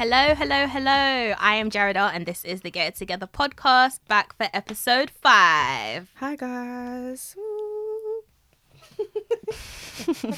Hello, hello, hello. I am Jaredelle, and this is the Get It Together podcast, back for episode five. Hi guys.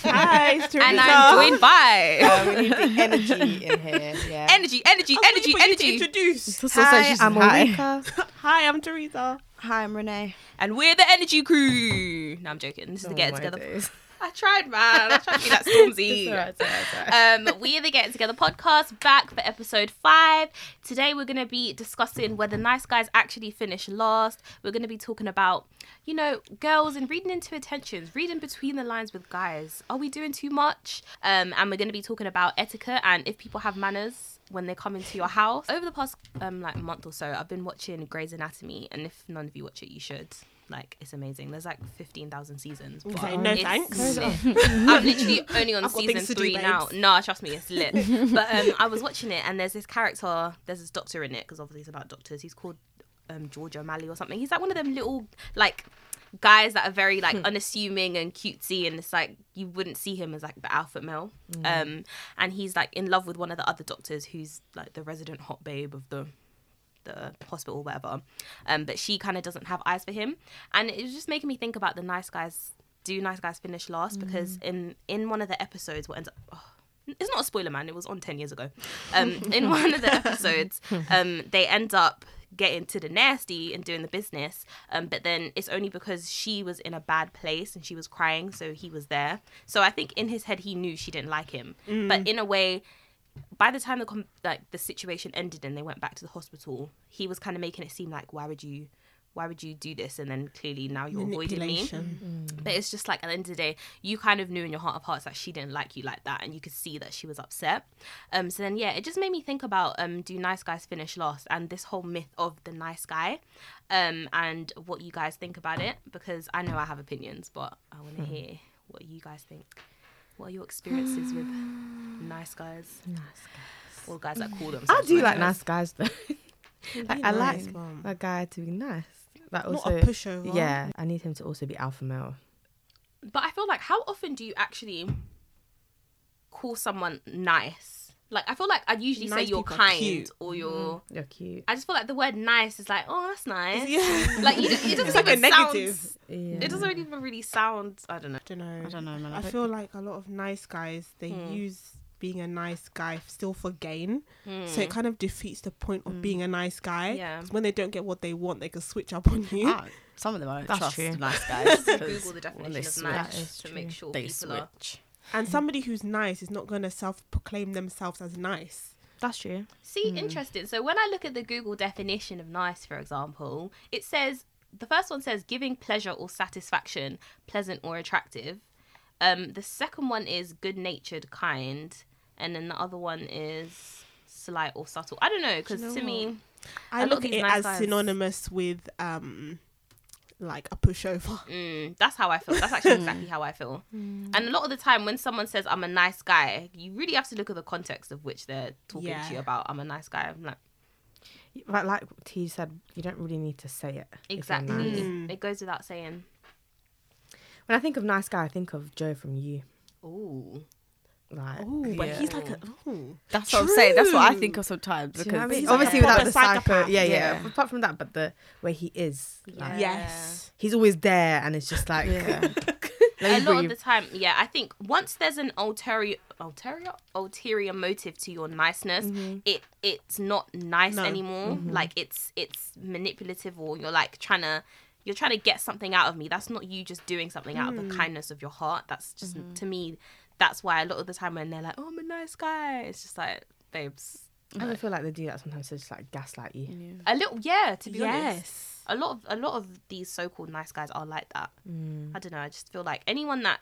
Hi, it's And I'm joined by Uh, we need the energy in here. Yeah. energy, energy, energy, energy. Introduce. Hi, I'm Ulrica. Hi, I'm Theresa. Hi, I'm Renee. And we're the energy crew. No, I'm joking. This is the Oh Get It my Together. days. I tried, man. I tried to be that Stormzy. Um, we are the Get Together podcast back for episode five. Today we're going to be discussing whether nice guys actually finish last. We're going to be talking about, you know, girls and reading into intentions, reading between the lines with guys. Are we doing too much? Um, and we're going to be talking about etiquette and if people have manners when they come into your house. Over the past um like month or so, I've been watching Grey's Anatomy, and if none of you watch it, you should. Like it's amazing. There's like fifteen thousand seasons. but Okay, no thanks. I'm literally only on season things to do, three now. babes. No, trust me, it's lit. but um, I was watching it, and there's this character. There's this doctor in it because obviously it's about doctors. He's called um, George O'Malley or something. He's like one of them little like guys that are very like unassuming and cutesy, and it's like you wouldn't see him as like the alpha male. Um, and he's like in love with one of the other doctors, who's like the resident hot babe of the the hospital, whatever. Um, but she kind of doesn't have eyes for him, and it was just making me think about the nice guys. Do nice guys finish last? Because in in one of the episodes, what ends up. Oh, it's not a spoiler, man. It was on ten years ago. Um, in one of the episodes, um, they end up getting to the nasty and doing the business. Um, but then it's only because she was in a bad place and she was crying, so he was there. So I think in his head he knew she didn't like him, but in a way, by the time the like the situation ended and they went back to the hospital, he was kind of making it seem like why would you why would you do this? And then clearly now you're avoiding me. Manipulation. but it's just like at the end of the day you kind of knew in your heart of hearts that she didn't like you like that and you could see that she was upset. Um so then yeah it just made me think about um do nice guys finish last? And this whole myth of the nice guy um and what you guys think about it because i know i have opinions but i want to hear what you guys think what are your experiences with nice guys Nice guys. or guys that call them. I do nice like nice guys though. like, I nice, like mum. a guy to be nice. Like Not also, a pushover. Yeah, I need him to also be alpha male. But I feel like how often do you actually call someone nice? Like I feel like I'd usually say you're kind cute. or you're. You're cute. I just feel like the word nice is like, oh, that's nice. Yeah. Like you, it doesn't It's like a even sound- negative. Yeah. It doesn't even really sound. I don't know. I don't know. I don't know, man. I feel like a lot of nice guys they Hmm. use being a nice guy still for gain, Hmm. so it kind of defeats the point of being a nice guy. Yeah. When they don't get what they want, they can switch up on you. Ah, some of them I don't That's trust true. nice guys. Google the definition of switch, nice to make sure they people are. switch. And somebody who's nice is not going to self-proclaim themselves as nice. That's true. See, interesting. So when I look at the Google definition of nice, for example, it says the first one says giving pleasure or satisfaction, pleasant or attractive. Um, the second one is good natured, kind, and then the other one is slight or subtle. I don't know because know to what? me, I, lot look of at it nice as guys- synonymous with um, like a pushover. mm, that's how I feel. That's actually exactly how I feel. And a lot of the time, when someone says I'm a nice guy, you really have to look at the context of which they're talking to you about. I'm a nice guy. I'm like But like T said, you don't really need to say it. exactly. nice. Mm. It goes without saying. When I think of nice guy, I think of Joe from You. Ooh. Like, Oh, but yeah. he's like a. Oh. That's what I'm saying. That's what I think of sometimes Do you because know I mean? he's like Obviously, without the psycho, psychopath. yeah, yeah, Yeah. Apart from that, but the way he is, like, Yeah. Yes. he's always there, and it's just like, a let lot of the time, yeah, I think once there's an ulterior, ulterior, ulterior motive to your niceness, mm-hmm. it it's not nice No. anymore. Mm-hmm. Like it's it's manipulative, or you're like trying to you're trying to get something out of me. That's not you just doing something out of the mm. kindness of your heart. That's just mm-hmm. to me. That's why a lot of the time when they're like, "Oh, I'm a nice guy," it's just like, babes, I don't feel like they do that sometimes to just like gaslight you. a little, yeah. To be honest, Yes. a lot of a lot of these so-called nice guys are like that. Mm. I don't know. I just feel like anyone that,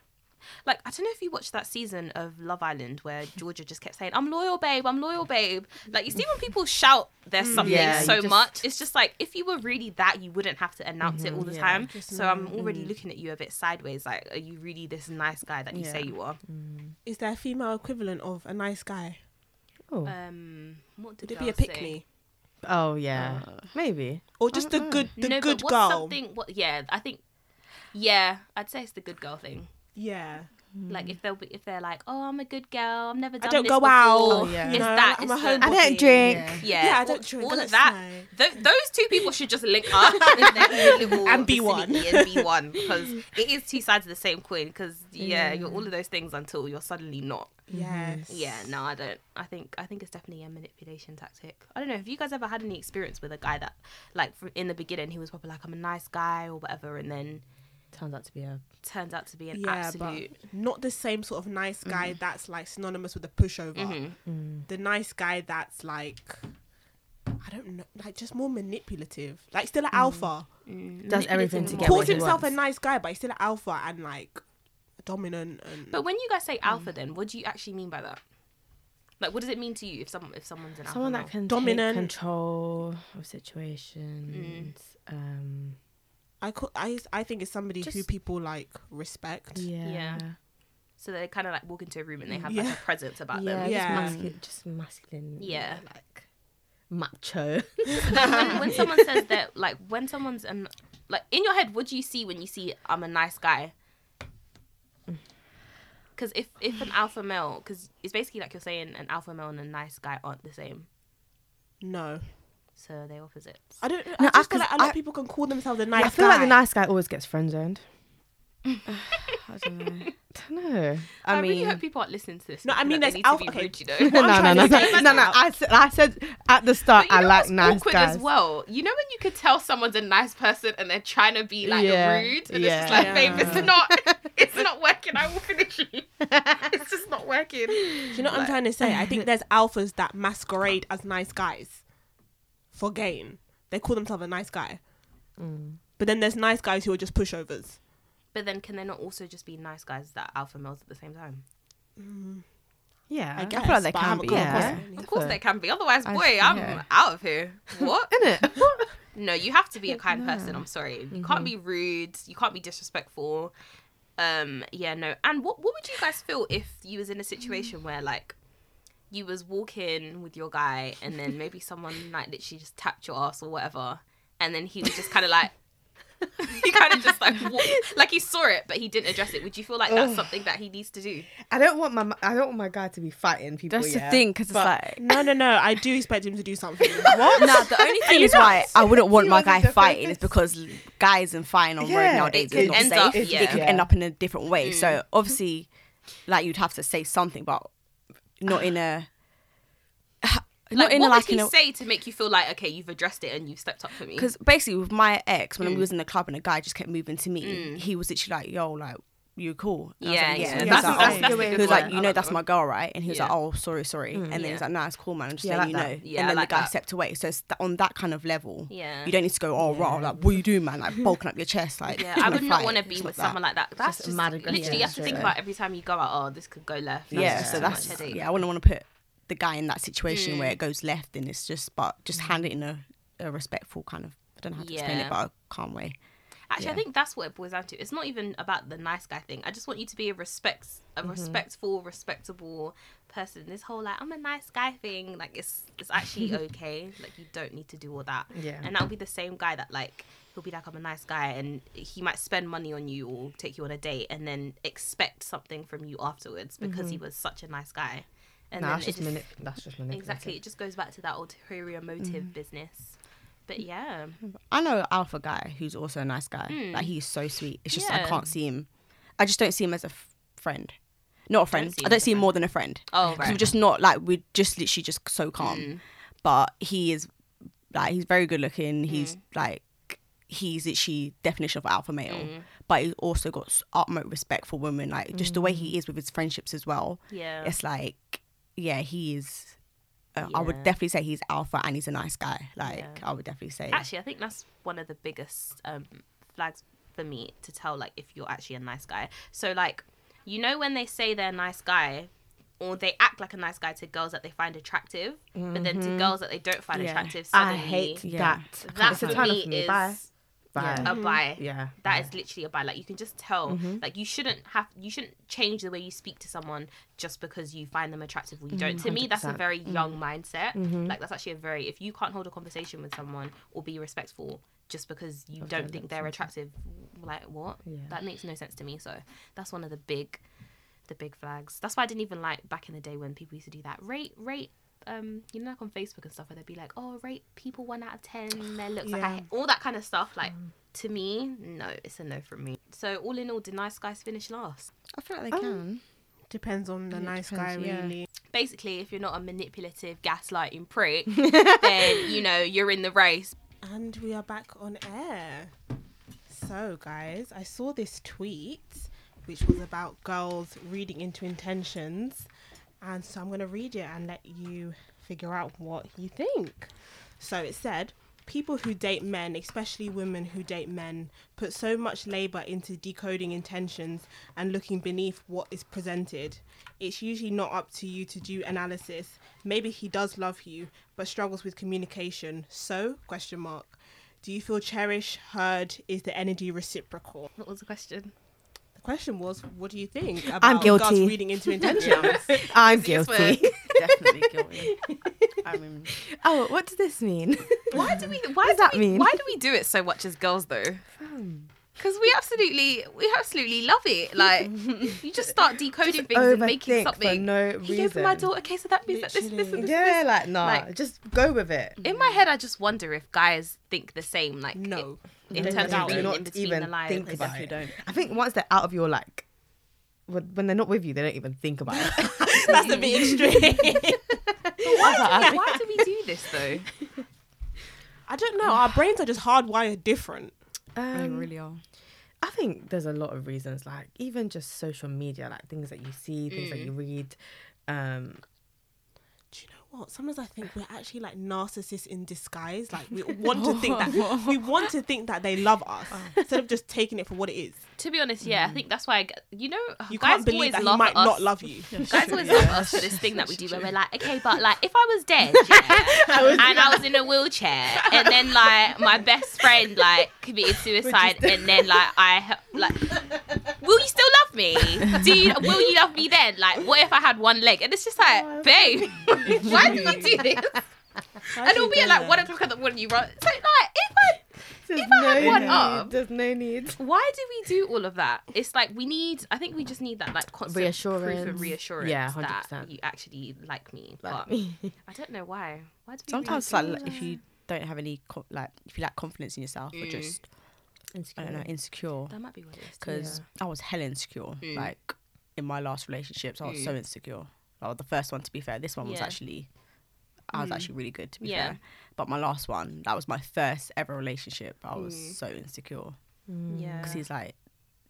like, I don't know if you watched that season of Love Island where Georgia just kept saying, "I'm loyal, babe. I'm loyal, babe." Like, you see when people shout there's mm, something Yeah, so just- much, it's just like if you were really that, you wouldn't have to announce it mm-hmm. all the yeah. time. Just So I'm mm, already mm. looking at you a bit sideways. Like, are you really this nice guy that you say you are? Is there a female equivalent of a nice guy? Oh, Um, what did Would it be a pick say? me? oh yeah, Uh, maybe. Or just the good the no, good but what's girl? something? What? Yeah, I think. Yeah, I'd say it's the good girl thing. Yeah. Like if they'll be, if they're like, oh, I'm a good girl, I've never I done don't this go before. out. Oh, yeah. It's you know, that. I'm it's a the- I don't drink. Yeah. Yeah, Yeah, I don't drink, All I of that. Th- those two people should just link up in their little And be one. and be one because it is two sides of the same coin. Because yeah, you're mm. all of those things until you're suddenly not. Yes. Yeah, no, I don't. I think I think it's definitely a manipulation tactic. I don't know. Have you guys ever had any experience with a guy that, like, from in the beginning, he was probably like, "I'm a nice guy" or whatever, and then Turns out to be a. turns out to be an Yeah, absolute. but not the same sort of nice guy Mm-hmm. that's like synonymous with a pushover. Mhm. Mm. The nice guy that's like, I don't know, like just more manipulative. Like still an alpha. Mm, Does everything to manipulative get more. what Calls he himself a nice guy, but he's still an alpha and like dominant and. But when you guys say alpha, then what do you actually mean by that? Like, what does it mean to you if someone if someone's an alpha? Someone alpha that can Dominant. take control of situations. Um, I, co- I, I think it's somebody who people like respect. yeah. Yeah. so they kind of like walk into a room and they have Yeah. like a presence about Yeah, them. Yeah. Just, masculine, just masculine. Yeah. Like macho. when, when someone says that, like when someone's an like in your head, what do you see when you see I'm a nice guy? Because if if an alpha male, because it's basically like you're saying an alpha male and a nice guy aren't the same, No. So they're opposites. I don't. No, I I- just feel 'cause like a lot I- of people can call themselves a nice guy. I feel guy. like the nice guy always gets friend zoned. I don't know. I don't know. I, I, really mean, hope people aren't listening to this. No, I mean, that there's they need alpha- to be okay. rude, you know. What no, no, no, no, no, no. I said, I said at the start, But you I like what's nice awkward guys. as well. You know when you could tell someone's a nice person and they're trying to be like Yeah, rude, and yeah. it's just like, babe, it's not, it's not working. I will finish you. it's just not working. Do you know what I'm trying to say? I think there's alphas that masquerade as nice guys for gain. They call themselves a nice guy. Mm. But then there's nice guys who are just pushovers. But then, can they not also just be nice guys that are alpha males at the same time? Yeah, I guess. feel like they can haven't be, come yeah. Of course, they can be. Otherwise, boy, I'm yeah. out of here. What? Innit? No, you have to be a kind person. I'm sorry. You can't be rude. You can't be disrespectful. Um, yeah, no. And what what would you guys feel if you was in a situation where like you was walking with your guy and then maybe someone like literally just tapped your ass or whatever, and then he was just kind of like. he kind of just like walked, like he saw it, but he didn't address it. Would you feel like that's something that he needs to do? I don't want my I don't want my guy to be fighting people. that's yeah? the thing because it's like. No, no, no. I do expect him to do something. What? No, the only thing is why I wouldn't want my guy fighting the is because guys and fighting on road nowadays is not safe. up- it, could Yeah. end up in a different way. Mm. So obviously, like you'd have to say something, but not in a. Not Like, in what a, like would he a, say to make you feel like okay, you've addressed it and you've stepped up for me? because basically with my ex when Mm. we was in the club and a guy just kept moving to me, he was literally like, "Yo, like you cool." And Yeah, like, yeah, And that's- he was like, that's- that's He was like, "You know, that's my girl, right?" And he was Yeah. like, "Oh, sorry, sorry." and then he yeah. was like, "Nah, it's cool, man. I'm just Yeah, I letting like you know." Yeah, and then like the guy that. stepped away. So it's th- on that kind of level. Yeah. You don't need to go, "Oh, raw, like what are you do, man? Like bulking up your chest, like." Yeah, I would not want to be with someone like that. That's Just just, mad literally you have to think about every time you go out. Oh, this could go left. Yeah, so that's yeah. I wouldn't want to put the guy in that situation Mm. where it goes left, and it's just but just hand it in a, a respectful kind of. I don't know how to explain it, but a calm way. Actually, I think that's what it boils down to. It's not even about the nice guy thing. I just want you to be a respect, a Mm-hmm. respectful, respectable person. This whole like I'm a nice guy thing, like it's it's actually okay. Like you don't need to do all that. Yeah. And that'll be the same guy that like he'll be like I'm a nice guy, and he might spend money on you or take you on a date, and then expect something from you afterwards because he was such a nice guy. And No, that's just, manip- that's just manipulative. Exactly. It just goes back to that ulterior motive business. But yeah. I know alpha guy who's also a nice guy. Mm. Like he's so sweet. It's just I can't see him. I just don't see him as a f- friend. Not a friend. see I don't see him friend. more than a friend. Oh, right. we're just not like we're just literally just so calm. Mm. But he is like he's very good looking. He's Mm. like he's literally definition of alpha male. Mm. But he's also got utmost respect for women. Like just the way he is with his friendships as well. Yeah. It's like yeah, he is. Uh, I would definitely say he's alpha and he's a nice guy. Like Yeah. I would definitely say. Actually, I think that's one of the biggest um, flags for me to tell like if you're actually a nice guy. So like, you know when they say they're a nice guy, or they act like a nice guy to girls that they find attractive, but then to girls that they don't find Yeah. attractive, I hate Yeah. that. that for me me. is Bye. Bye. a mm-hmm. buy. Yeah. That is literally a buy. Like you can just tell. Like you shouldn't have. You shouldn't change the way you speak to someone just because you find them attractive or you don't. To me, that's a 100%. very young mindset. Like that's actually a very. If you can't hold a conversation with someone or be respectful just because you don't think they're attractive, like what? Yeah. That makes no sense to me. So that's one of the big the big flags. That's why I didn't even like back in the day when people used to do that. Rate, rate, um, you know, like on Facebook and stuff, where they'd be like, "Oh, rate people one out of ten, their looks, like I, Yeah. all that kind of stuff." Like to me, no, it's a no from me. So all in all, did nice guys finish last? I feel like they Um, can. Depends on the it nice depends, guy, yeah. really. Basically, if you're not a manipulative, gaslighting prick, then you know you're in the race. And we are back on air. So, guys, I saw this tweet which was about girls reading into intentions. And so I'm going to read it and let you figure out what you think. So it said, People who date men, especially women who date men, put so much labor into decoding intentions and looking beneath what is presented. It's usually not up to you to do analysis. Maybe he does love you, but struggles with communication. So, question mark. Do you feel cherished, heard? Is the energy reciprocal? What was the question? The question was, what do you think about I'm guilty. girls reading into intentions? I'm guilty. Definitely guilty. I mean, oh, what does this mean? Why do we? Why does do that we, mean? Why do we do it so much as girls though? Hmm. Because we absolutely, we absolutely love it. Like you just start decoding things and making Overthink for something. no He gave my daughter. Okay, so that means that this, this, Literally. and this, Yeah, like nah, Like- just go with it. In my head, I just wonder if guys think the same. Like No. in, in No, terms doubt of it. reading Not in between even the lines. think about definitely it. don't. I think once they're out of your like, when when they're not with you, they don't even think about it. That's a bit extreme. why, do, why do we do this though? I don't know. Our brains are just hardwired different. they Um, really are. I think there's a lot of reasons, like even just social media, like things that you see, things that you read. Um, Do you know what? Sometimes I think we're actually like narcissists in disguise. Like we want to think that we want to think that they love us instead of just taking it for what it is. To be honest, yeah, I think that's why I you know You guys can't believe always that he might not love you. Guys always love us for this thing that we do where we're like, okay, but like if I was dead, yeah, and I was in a wheelchair, and then like my best friend like committed suicide, and then like I ha- like, will you still love me? Do you will you love me then? Like, what if I had one leg? And it's just like, babe, why do you do this? And it'll be at like one o'clock in the morning. You run. So like, if I there's If I had one need, up- there's no need. why do we do all of that? It's like we need. I think we just need that like constant proof Reassurance. of reassurance Yeah, 100%. you actually like me. Like but me. I don't know why. Why do we Sometimes, really like, if you don't have any, like, if you lack confidence in yourself or Mm. just, I don't know, insecure. that? that might be what it is. Because I was hell insecure. Mm. Like, in my last relationships, I was so insecure. Well, the first one, to be fair, this one was Yeah. actually, I was actually really good, to be Yeah. fair. But my last one, that was my first ever relationship. I was Mm. so insecure. Yeah. Because he's like,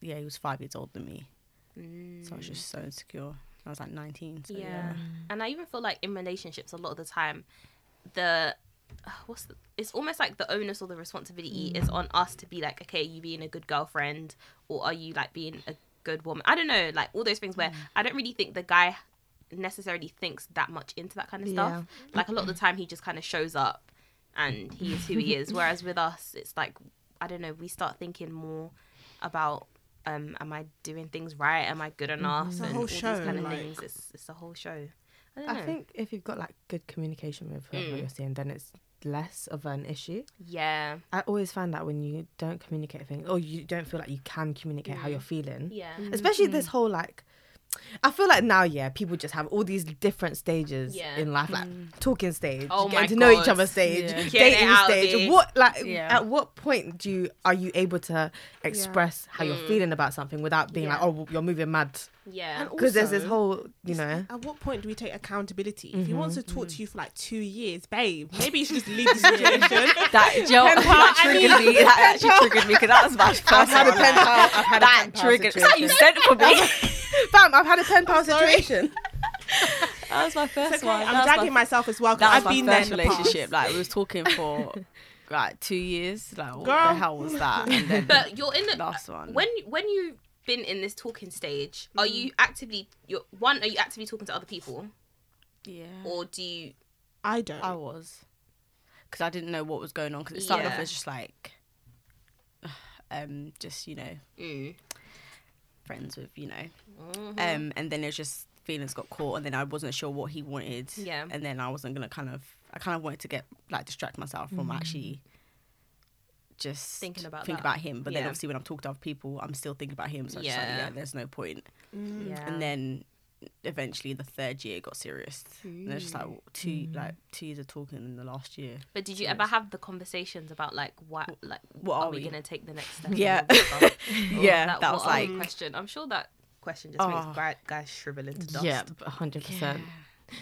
yeah, he was five years older than me. Mm. So I was just so insecure. I was like 19. So yeah. yeah. And I even feel like in relationships, a lot of the time, the what's the, it's almost like the onus or the responsibility is on us to be like, okay, you being a good girlfriend, or are you like being a good woman? I don't know, like all those things where I don't really think the guy necessarily thinks that much into that kind of stuff. Like a lot of the time, he just kind of shows up and he is who he is. Whereas with us, it's like I don't know, we start thinking more about. Um, am I doing things right? Am I good enough? It's a and whole all these show, kind of like- things. It's it's a whole show. I don't I think if you've got like good communication with whoever Mm. you're seeing, then it's less of an issue. Yeah. I always find that when you don't communicate things, or you don't feel like you can communicate how you're feeling, Yeah. especially this whole like. I feel like now, yeah, people just have all these different stages Yeah. in life, like talking stage, Oh getting to know each other stage, Yeah. Dating stage. What like Yeah. at what point do you are you able to express how you're feeling about something without being like, Mm. Oh, you're moving mad? Yeah. Because there's this whole, you know, At what point do we take accountability? If he Mm-hmm, wants to talk to you for like two years, babe, maybe you should just leave the situation. That, you know that triggered me. That actually triggered me because that was my first I've had a pen pal. I've had a That pen pal triggered. Is that you situation. sent for me? Fam, I've had a pen pal situation. That was my first Okay, one. I'm That dragging my, myself as well because that I've was been my there first in the relationship. past. Like we was talking for like two years. Like what Girl. the hell was that? And then But you're in the last one. when when you've been in this talking stage, are you actively you're one, are you actively talking to other people? yeah, Or do you I don't. I was because I didn't know what was going on. Because it started off as just like, um, just you know, mm. friends with you know, Mhm. um, and then it was just feelings got caught, and then I wasn't sure what he wanted. Yeah. and then I wasn't gonna kind of, I kind of wanted to get like distract myself from actually just Thinking about think that. about him. But then obviously when I'm talking to other people, I'm still thinking about him. So I'm just like, Yeah. yeah, there's no point. Mm. Yeah. And then eventually the third year got serious. And it's just like two mm. like two years of talking in the last year. But did you ever have the conversations about like what like what are, are we, we? gonna take the next step? Yeah. and that? Or oh, Yeah, that what was are we like- question. I'm sure that question just makes Oh. guy- guys shrivel into dust. Yeah, hundred percent.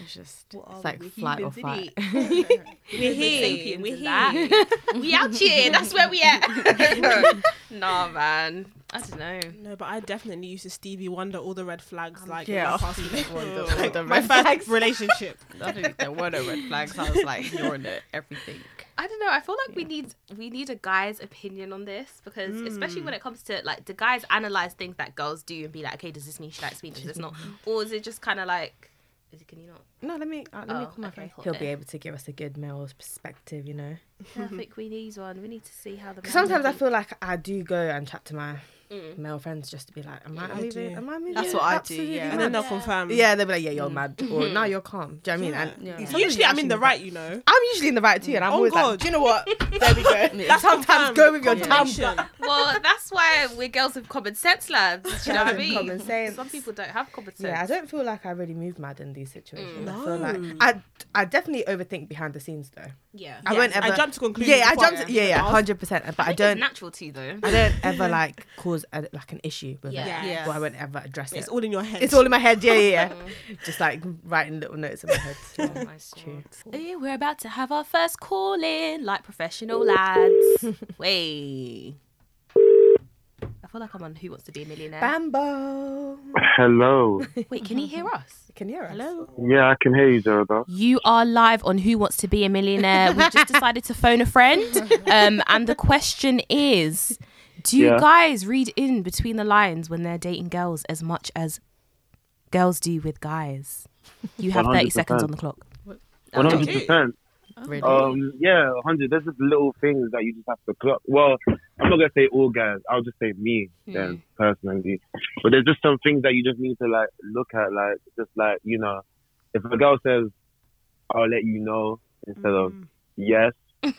It's just It's like flight or fight. We're here. We're here. we out here. That's where we at. nah, man. I don't know. No, but I definitely used to Stevie Wonder all the red flags. like, yeah. my past Wonder, like, like the my red first flags. relationship. I don't there were no red flags. I was like, you're in it, everything. I don't know. I feel like we need we need a guy's opinion on this because especially Mm. when it comes to like the guys analyze things that girls do and be like, okay, does this mean she likes me? Does this not? Or is it just kind of like, is it, can you not? No, let me uh, let me Oh, call my okay, friend. He'll be able to give us a good male's perspective, you know. I think we need one. We need to see how the. Because sometimes I feel like I do go and chat to my Mm. male friends just to be like, am I, I moving? do. Am I moving? That's what I do, absolutely yeah. And then they'll confirm. Yeah, they'll be like, yeah, you're mad, or no, you're calm. Do you know what I mean? Yeah. And Yeah. sometimes Usually, I'm in the right, you know. I'm usually in the right too, and I'm Oh, always God. like, do you know what? There we go. That's sometimes go with your dumb Confirmation. gut. Well, that's why we're girls with common sense, lads. Do you know what I Have mean? common sense. Some people don't have common sense. Yeah, I don't feel like I really move mad in these situations. Mm. I feel like No. I, I definitely overthink behind the scenes though. Yeah. I Yes, won't ever. I jump to conclusions. Yeah, I before jumped. Yeah, yeah, hundred percent. But I, think don't. It's natural too, though. I don't ever like cause a, like an issue with Yeah. it. Yeah. Or I won't ever address It's it. It's all in your head. It's all in my head. Yeah, yeah, yeah. Just like writing little notes in my head. Oh my it's true. We're about to have our first call in, like professional lads. Wait. I feel like I'm on Who Wants to Be a Millionaire. Bambo. Hello. Wait, can you hear us? Can you hear us? Hello. Yeah, I can hear you, Zoda. You are live on Who Wants to Be a Millionaire. We've just decided to phone a friend. Um, and the question is Do you Yeah. guys read in between the lines when they're dating girls as much as girls do with guys? You have 30 seconds on the clock. One hundred percent. Really? Um, yeah, hundred. There's just little things that you just have to clock. Well, I'm not gonna say all guys. I'll just say me then personally. But there's just some things that you just need to like look at, like just like you know, if a girl says, "I'll let you know," instead of yes,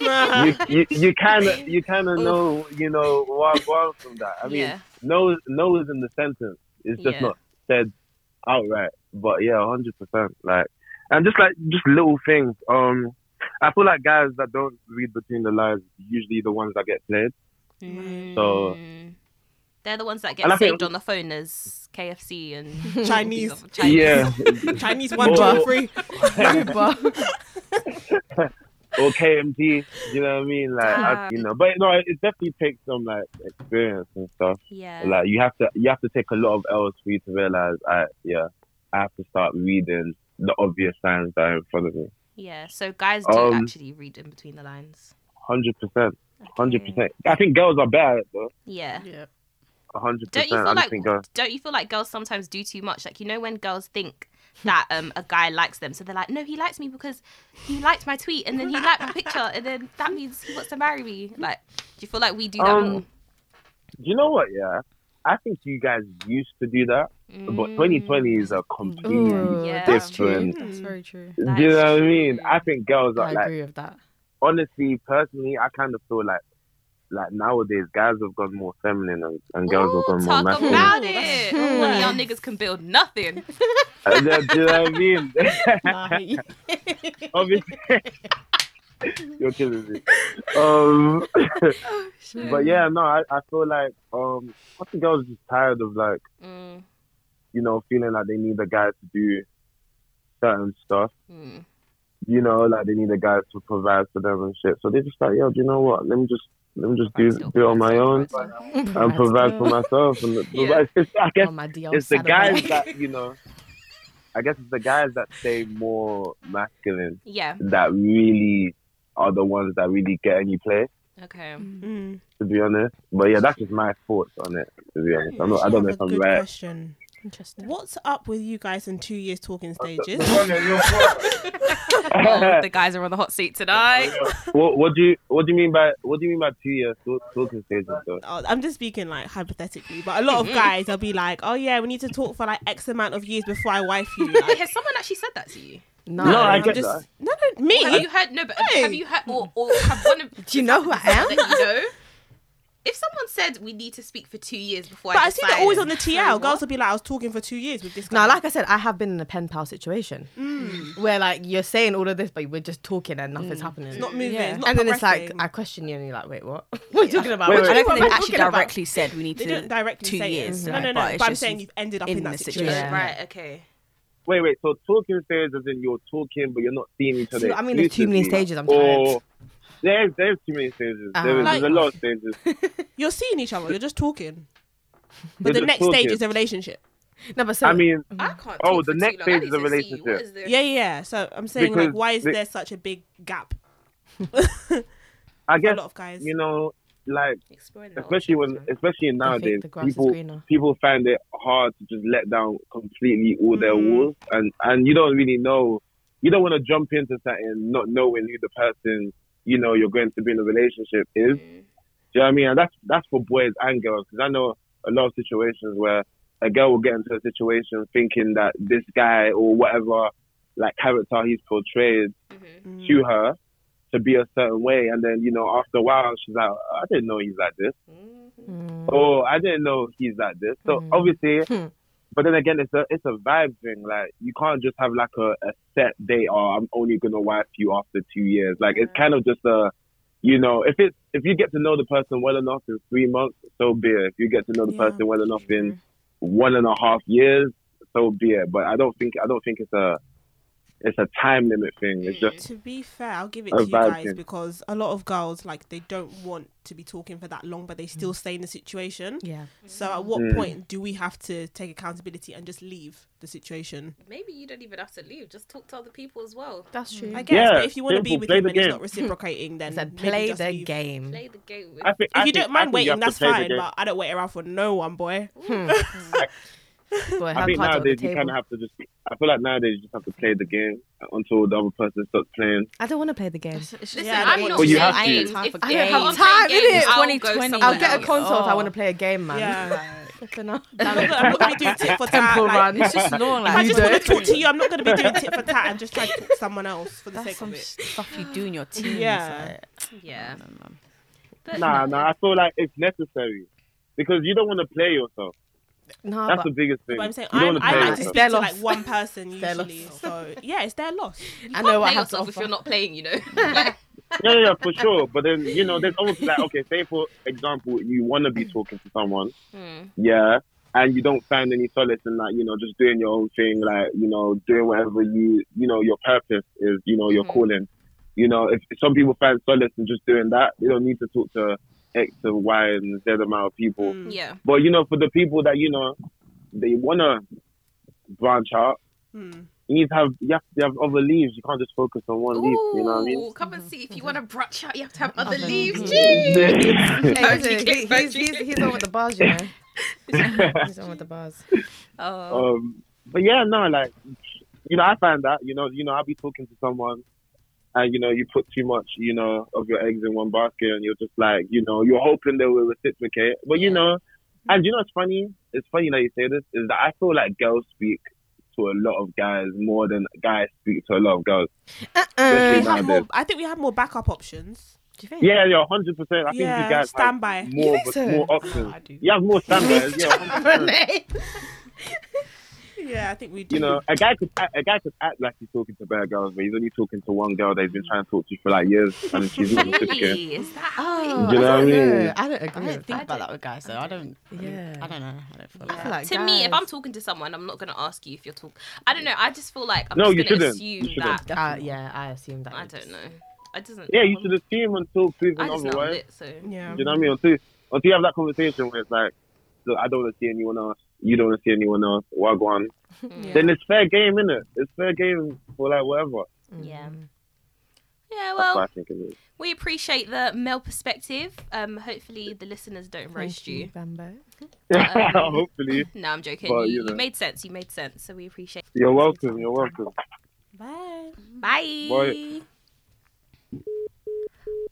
you you you kind of you kind of know you know what what from that. I mean, Yeah. no no is in the sentence. It's just Yeah. not said outright. But yeah, hundred percent. Like and just like just little things. Um, I feel like guys that don't read between the lines usually the ones that get played. So- Mm. They're the ones that get And think- saved on the phone as KFC and Chinese. Chinese. Yeah, Chinese one, Or- two, three. Or KMT. You know what I mean? Like Ah. I, you know, but no, it it definitely takes some like experience and stuff. Yeah. Like you have to you have to take a lot of L's for you to realize. I yeah, I have to start reading the obvious signs that are in front of me. Yeah. So guys do Um, actually read in between the lines. Hundred percent, Hundred percent. I think girls are better at it though. Yeah. Yeah. Hundred percent. Don't you feel like girls. don't you feel like girls sometimes do too much? Like you know when girls think that um a guy likes them, so they're like, no, he likes me because he liked my tweet and then he liked my picture and then that means he wants to marry me. Like, do you feel like we do that Um, more? You know what? Yeah, I think you guys used to do that, but 2020 is a completely Ooh, Yeah. that's true. different. That's very true. Do you know what I mean? I think girls I are like agree with that. honestly, personally, I kind of feel like like nowadays guys have gone more feminine and, and girls Ooh, have gone more masculine. talk masculine. about it. that's y'all nice. niggas can build nothing. Uh, do you know what I mean? Obviously, you're killing me. Um, but yeah, no, I, I feel like um, I think girls are just tired of like Mm, you know feeling like they need a guy to do certain stuff. mm. You know, like they need a guy to provide for them and shit. So they just like, yo, do you know what? Let me just let me just do do it on my own provide still. and provide for myself. And the, Yeah. it's, it's, I guess On my DL it's the guys that you know. I guess it's the guys that stay more masculine Yeah. that really are the ones that really get any play. Okay. Mm. To be honest, but yeah, that's just my thoughts on it. To be honest, I'm not, I don't know if I'm right. Question. Interesting. What's up with you guys in two years talking stages? Oh, the guys are on the hot seat tonight. what, what do you What do you mean by What do you mean by two years talking stages? Though? Oh, I'm just speaking like hypothetically, but a lot of mm-hmm. guys will be like, "Oh yeah, we need to talk for like X amount of years before I wife you." Wait, Like, has someone actually said that to you? No, No, I get just that. no, no, me. Have you heard? No, but Hey. have you heard? Or, or have one of? Do you know who I am? that you know? If someone said we need to speak for two years before But I I see that decide, always on the so TL. what? Girls will be like, I was talking for two years with this guy. No, like I said, I have been in a pen pal situation Mm. where like you're saying all of this, but we're just talking and nothing's happening. it's not moving. Yeah. It's not and then it's like. I question you, and you're like, "Wait, what? What are you talking about? Wait, wait, I don't think they actually about?" directly said we need they to don't directly two say years. it. No, no, no. But But, I'm saying you've ended up in in, that situation. situation. Right. Okay. Wait, wait. So talking stage as in you're talking, but you're not seeing each other. I mean, there's too many stages, I'm Or tired. There's there's too many stages. Uh-huh. There is, Like- there's a lot of stages. You're seeing each other. You're just talking. You're But the just next stage talking. is a relationship. No, but so I mean, I can't. Oh, talk the for next too long. stage I is a to see relationship. What is the... Yeah, yeah. yeah. So I'm saying, like, Because why is the- there such a big gap? I guess a lot of guys. you know, like Exploring the especially when, options, especially nowadays, the grass is people greener. people find it hard to just let down completely all their Mm. walls, and and you don't really know, you don't want to jump into something not knowing who the person you know you're going to be in a relationship is. Mm. Do you know what I mean? And that's that's for boys and girls because I know a lot of situations where a girl will get into a situation thinking that this guy or whatever like character he's portrayed Mhm. Mm. to her to be a certain way, and then you know after a while she's like, I didn't know he's like this, Mhm. Mm. oh I didn't know he's like this. So Mm. obviously, Hmm. But then again, it's a it's a vibe thing. Like you can't just have like a, a set date. or I'm only gonna wife you after two years. Like it's kind of just a, you know, if it's if you get to know the person well enough in three months, so be it. If you get to know the Yeah. person well enough in one and a half years, so be it. But I don't think I don't think it's a it's a time limit thing. It's just To be fair, I'll give it to you guys thing. because a lot of girls like they don't want to be talking for that long, but they still stay in the situation. Yeah. So at what Mm. point do we have to take accountability and just leave the situation? Maybe you don't even have to leave. Just talk to other people as well. That's true. I guess, Yeah, but if you want to be with play him the and he's not reciprocating, then said play the leave. game. Play the game. With... I think If I you think- don't mind waiting, that's fine. But I don't wait around for no one, boy. Hmm. Boy, I hand think cards on the nowadays you kind of have to just. I feel like nowadays you just have to play the game until the other person starts playing. I don't want to play the game. Listen, Yeah, I I'm don't not Well, you playing have to. Time If, for games. I'm don't have time, games, innit? I'll 2020. I'll get a else. console if I Oh. want to play a game, man. Yeah. Flipping out. I'm not gonna, I'm not gonna be doing tit for tat. Like. It's just long. if I just want to talk to you, I'm not gonna be doing tit for tat and just try to talk to someone else for the that's sake some of it. stuff you do in your teens. Yeah. like, Yeah. I don't know. But Nah, nah. I feel like it's necessary because you don't want to play yourself. No, That's but the biggest thing. But I'm saying you don't I'm, want I like to yourself. speak Their to like loss. one person usually. So yeah, it's their loss. you I can't know what I play yourself if you're not playing. You know. Like, Yeah, yeah, for sure. But then you know, there's almost like okay, say for example, you want to be talking to someone, hmm. yeah, and you don't find any solace in like you know just doing your own thing, like you know doing whatever you you know your purpose is, you know your Mhm. calling. You know, if some people find solace in just doing that, they don't need to talk to X and Y and Z amount of people. Mm. Yeah. But you know, for the people that you know, they wanna branch out. Mm. You need to have you have to have other leaves. You can't just focus on one leaf. You know what I mean? Come and see if you want to branch out. You have to have other Other leaves. leaves. Jeez. Hey, Magic, listen, he's, he's, he's on with the bars, you know. he's on with the bars. Oh. Um, but yeah, no, like you know, I find that you know, you know, I'll be talking to someone, and you know, you put too much, you know, of your eggs in one basket, and you're just like, you know, you're hoping they will reciprocate, but you know, and you know, it's funny. It's funny that you say this is that I feel like girls speak to a lot of guys more than guys speak to a lot of girls. Uh-uh. Have more. I think we have more backup options. Do you think? Yeah, yeah, hundred percent. I think yeah, you guys have standby. more, think so? more oh, options. I do. You have more standards. Yeah, 100%. Yeah, I think we do. you know, a guy could act, a guy could act like he's talking to bare girls, but he's only talking to one girl that he's been trying to talk to for like years, and she's not reciprocating. Really? Is that Oh, Do you know I what I don't mean? know. I don't I don't think that. about that with guys though. I don't. Yeah. I don't know. I don't feel I like. feel like to me, if I'm talking to someone, I'm not gonna ask you if you're talking. I don't know. I just feel like I'm No, just you gonna shouldn't. assume You shouldn't. that. Uh, yeah, I assume that. I don't just- know. I doesn't. Yeah, you should assume until proven I just know I'm otherwise. lit, so yeah. Do you know what I mean? Until until you have that conversation where it's like, look, I don't want to see anyone else. You don't want to see anyone else. Wagwan. yeah. Then it's fair game, innit? It's fair game for like whatever. Yeah. Mm. Yeah, That's well, what I think it is. we appreciate the male perspective. Um, hopefully the listeners don't roast Thank you, you. Bambo. Um, Hopefully, No, I'm joking. But, you, you you know. made sense. You made sense. So we appreciate. you're welcome. You're welcome. Bye. Bye. Bye.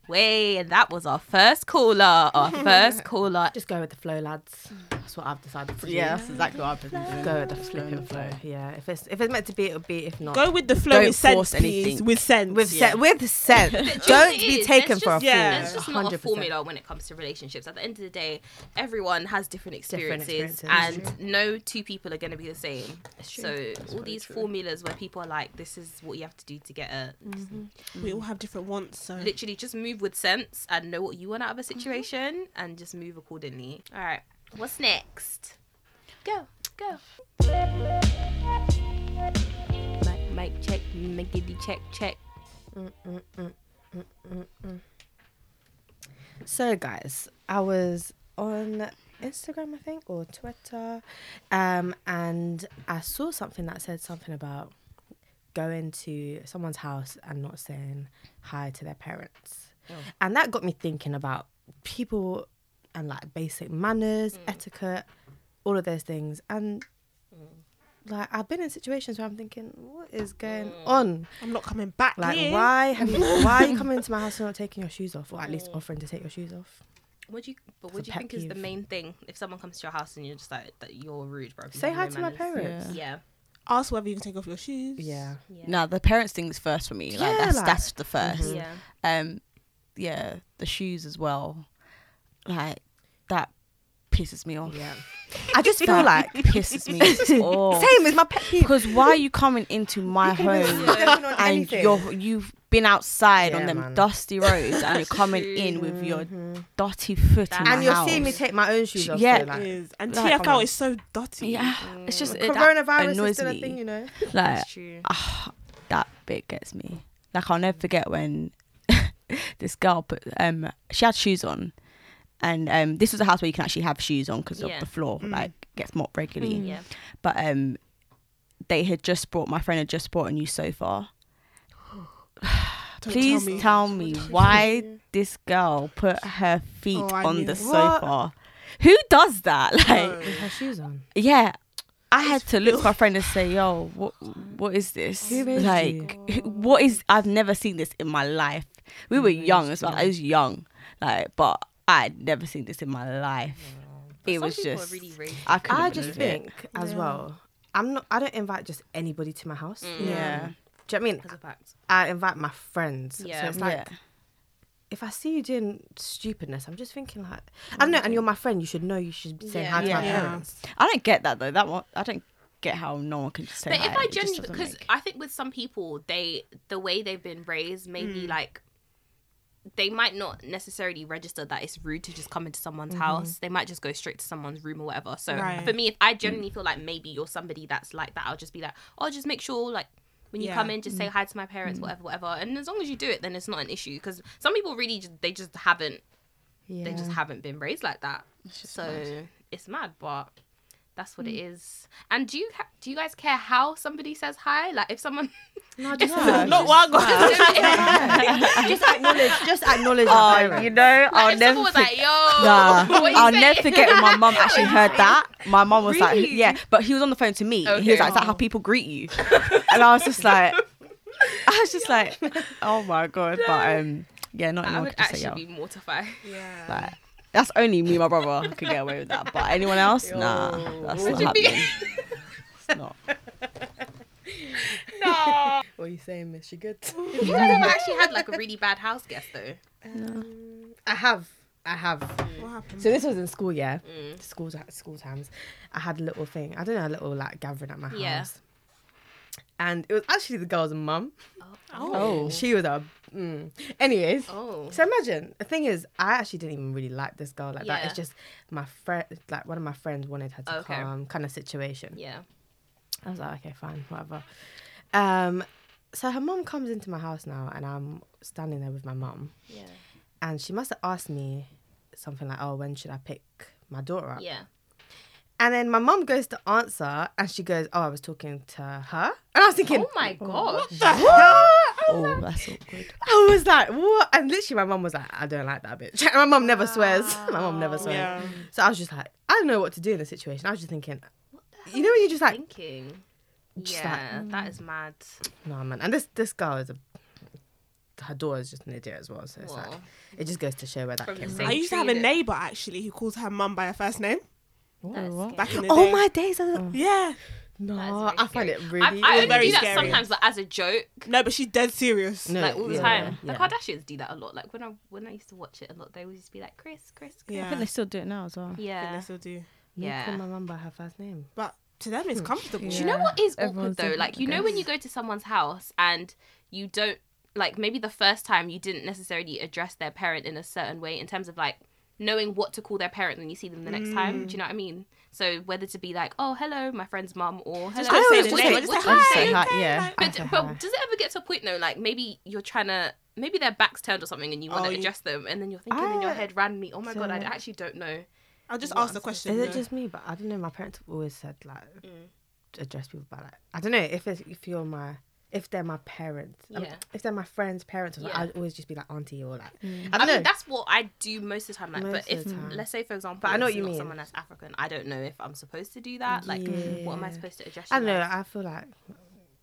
Wait, and that was our first caller. Our first caller. Just go with the flow, lads. That's what I've decided to do. Yeah, that's exactly what I've been doing. Go with the Just flipping going flow. with the Yeah, if it's if it's meant to be, it'll be. If not, Go with the flow Don't with sense, force please. anything. With sense. with yeah. sen- with sense. Do you know Don't be is? taken There's for a fool. Yeah. There's just not a 100%. formula when it comes to relationships. At the end of the day, everyone has different Different experiences, experiences. and no two people are going to be the same. So all these true. formulas where people are like, "This is what you have to do to get a," mm-hmm. we all have different wants, so literally just move with sense and know what you want out of a mm-hmm. situation, and just move accordingly. All right, what's next? Go, go. Mic, mic check, mickety check, check. Mm, mm, mm, so, guys, I was on Instagram, I think, or Twitter, um, and I saw something that said something about going to someone's house and not saying hi to their parents, oh. and that got me thinking about people and like basic manners, mm. etiquette, all of those things, and. Mm. Like I've been in situations where I'm thinking, what is going mm. on? I'm not coming back. Like, here. why have you? Why are you coming into my house and not taking your shoes off, or at least offering to take your shoes off? What do you? But It's what do you pet think is the main thing if someone comes to your house and you're just like that you're rude, bro? Say hi no to my parents. Yeah. Ask whether you can take off your shoes. Yeah. Yeah. No, the parents thing's first for me. Like Yeah, that's like- that's the 1st mm-hmm. Yeah. Um, yeah, the shoes as well. Like that pisses me off. Yeah. I just feel like pisses me off. same as my pet peeve. Because why are you coming into my home and you're you've been outside on them man. dusty roads and you're coming in with your dirty foot in my and you're house. seeing me take my own shoes off. Yeah. so, like, It is. And Like, TFL come on. is so dirty. Yeah, it's just it, that coronavirus annoys is still me. a thing, you know. Like That's true. ah, that bit gets me. Like I'll never forget when this girl put um she had shoes on, and um this was a house where you can actually have shoes on because Yeah. of the floor like gets mopped regularly. Yeah. But um they had just brought my friend had just brought a new sofa. Don't Please me. tell me why this girl put her feet Oh, on knew the it. sofa. Who does that? Like With her shoes on. yeah. I had to look to my friend and say, "Yo, what what is this? Who like, who- what is? I've never seen this in my life. We were young as well. I was young, like, but I'd never seen this in my life. it Some was people are just, really racist. I I just believe it. think as well. I'm not. I don't invite just anybody to my house. Mm. yeah, Do you know what I mean? As a fact. I invite my friends. Yeah. So it's like yeah, if I see you doing stupidness, I'm just thinking like I don't know. And you're my friend. You should know. You should be saying Yeah. hi to my parents. I don't get that though. That one, I don't get how no one can just say. But if. I genuinely, because make- I think with some people, they the way they've been raised, maybe like they might not necessarily register that it's rude to just come into someone's mm-hmm. house. They might just go straight to someone's room or whatever. So Right. for me, if I genuinely feel like maybe you're somebody that's like that, I'll just be like, oh, just make sure like. When you Yeah. come in, just say hi to my parents, whatever, whatever. And as long as you do it, then it's not an issue. Because some people really, just, they just haven't Yeah. they just haven't been raised like that. So it's mad, but that's what it is. And do you ha- do you guys care how somebody says hi? Like if someone No, just, Not one just acknowledge. Just acknowledge Oh, parents. you know, I'll if never someone was forget. like, "Yo, Nah, I'll say?" never forget when my mum actually heard that. My mum was like, "Yeah," but he was on the phone to me. He was like, "Is that how people greet you?" and I was just like, I was just like, "Oh my god!" But um, yeah, not I anyone would could just say actually be mortified. Yeah. Like, that's only me, and my brother, could get away with that. But anyone else, nah, that's not happening. it's not. What are you saying, Miss? You good? You guys ever actually had like a really bad house guest though? No. I have. I have. What happened? So this was in school, yeah. Mm. School school times. I had a little thing. I don't know, a little like gathering at my house. Yeah. And it was actually the girl's mum. Oh, She was a. Mm. Anyways, Oh. so imagine the thing is, I actually didn't even really like this girl like that. It's just my friend, like one of my friends wanted her to Okay. come, kind of situation. Yeah. I was like, okay, fine, whatever. Um, so her mom comes into my house now, and I'm standing there with my mom. Yeah. and she must have asked me something like, "Oh, when should I pick my daughter up?" Yeah. And then my mom goes to answer, and she goes, "Oh, I was talking to her," and I was thinking, Oh my gosh. oh, that's awkward. I was like, what? And literally, my mum was like, I don't like that bitch. my mum never swears. My mum never swears. Yeah. So I was just like, I don't know what to do in the situation. I was just thinking, you know, when you're just like, Thinking. Just yeah, like, that mm. is mad. no, man. And this this girl is a, her daughter is just an idiot as well. So it's like, it just goes to show where that From came from. I used to have a neighbor actually who calls her mum by her first name. That's what? back in the Oh day. my days! I- Yeah. No, That is very I find it really. I only very do that scary. sometimes, like as a joke, No, but she's dead serious. No, like all the yeah, time. yeah. The Kardashians do that a lot. Like when I when I used to watch it a lot, they would just be like, "Kris, Kris, Kris." I Yeah. think they still do it now as well. I think they still do. yeah. Call my mum by her first name. But to them, it's hmm. comfortable. Do you know Yeah, what is awkward though? Like you know when you go to someone's house and you don't like maybe the first time you didn't necessarily address their parent in a certain way in terms of like knowing what to call their parent when you see them the next time. Do you mm. know what I mean? So whether to be like, "Oh, hello, my friend's mum," or "Hello, Just don't say what's the your name. name? Just say hi. Say name?" hi, yeah. But, but does it ever get to a point though, like maybe you're trying to, maybe their back's turned or something, and you want Oh, to you- address them, and then you're thinking in your head randomly, "Oh my god, I actually don't know." I'll just ask the question. Is it just me? But I don't know. My parents have always said like Mm. address people by like I don't know if it's if you're my if they're my parents. um, Yeah. if they're my friends' parents, or something, Yeah. I'd always just be like auntie or like I I, don't know. mean, that's what I do most of the time. Like, but if time. let's say for example, But I know what you not mean. Someone that's African, I don't know if I'm supposed to do that. Like, what am I supposed to address? I know. as? I feel like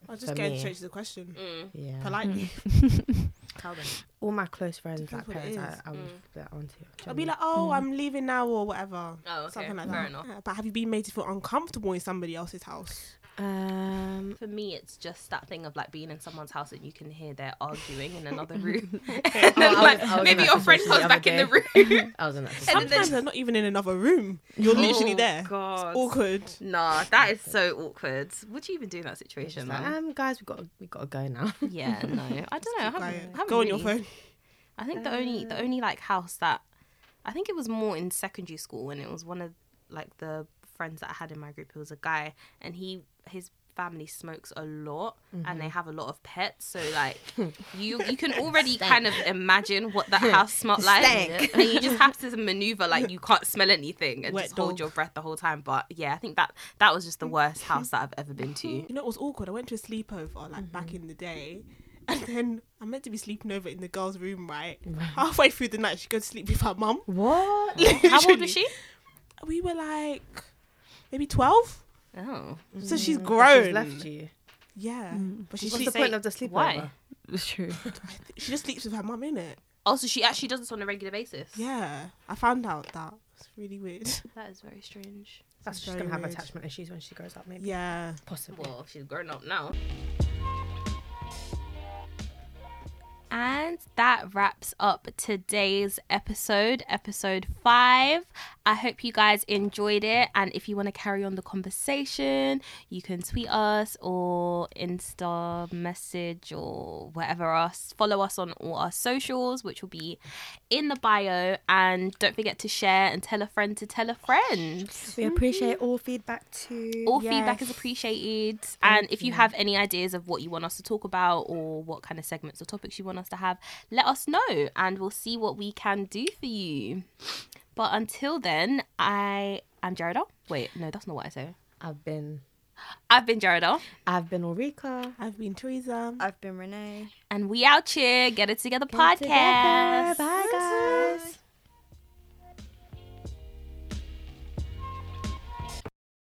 I'll just for get me. straight to the question. Mm, yeah. Politely. tell them. All my close friends, like parents, is. I, I would Mm. be like auntie. I'll be like, oh, I'm leaving now or whatever. Oh, okay, Something like fair that. enough. Yeah, But have you been made to feel uncomfortable in somebody else's house? Um, For me, it's just that thing of like being in someone's house and you can hear they're arguing in another room. And then, I like, was- I was in maybe your friend situation comes other back in the room. I was in that. And then Sometimes they're not even in another room. You're literally Oh, there. God. Awkward. Nah, that is so awkward. What do you even do in that Just situation, like, um, guys, we got we got to go now. Yeah, no, I don't know. I haven't, Quiet. I haven't Go on your phone. I think the only the only like house that I think it was more in secondary school when it was one of like the friends that I had in my group. It was a guy and he his family smokes a lot and they mm-hmm. have a lot of pets. So like you you can already kind of imagine what that house smelled like, Stank. and you just have to maneuver like you can't smell anything and Wet just hold your breath the whole time. But yeah, I think that that was just the worst house that I've ever been to. You know, it was awkward. I went to a sleepover like back mm-hmm. in the day. And then I'm meant to be sleeping over in the girl's room, right? Halfway through the night, she goes to sleep with her mum. What? How old was she? We were like maybe 12. Oh, So she's Mm, grown. She's left you. Yeah. But she's What's the point of the sleepover? why? It's true. she just sleeps with her mum, innit? also she actually does this on a regular basis. Yeah. I found out that. It's really weird. That is very strange. That's It's just gonna have weird. attachment issues when she grows up, maybe. Yeah. Possible. Well, she's grown up now. And that wraps up today's episode, episode five. I hope you guys enjoyed it. And if you want to carry on the conversation, you can tweet us or Insta message or whatever else. Follow us on all our socials, which will be in the bio. And don't forget to share and tell a friend to tell a friend. We appreciate all feedback too. All feedback is Yes. appreciated. and if you have any ideas of what you want us to talk about or what kind of segments or topics you want us to have, let us know and we'll see what we can do for you. But until then, I am Jerridah. Wait, no, that's not what I say. I've been I've been Jerridah, I've been Ulrica. I've been Theresa. I've been Renée. and we out here. Get it together Get it podcast. together.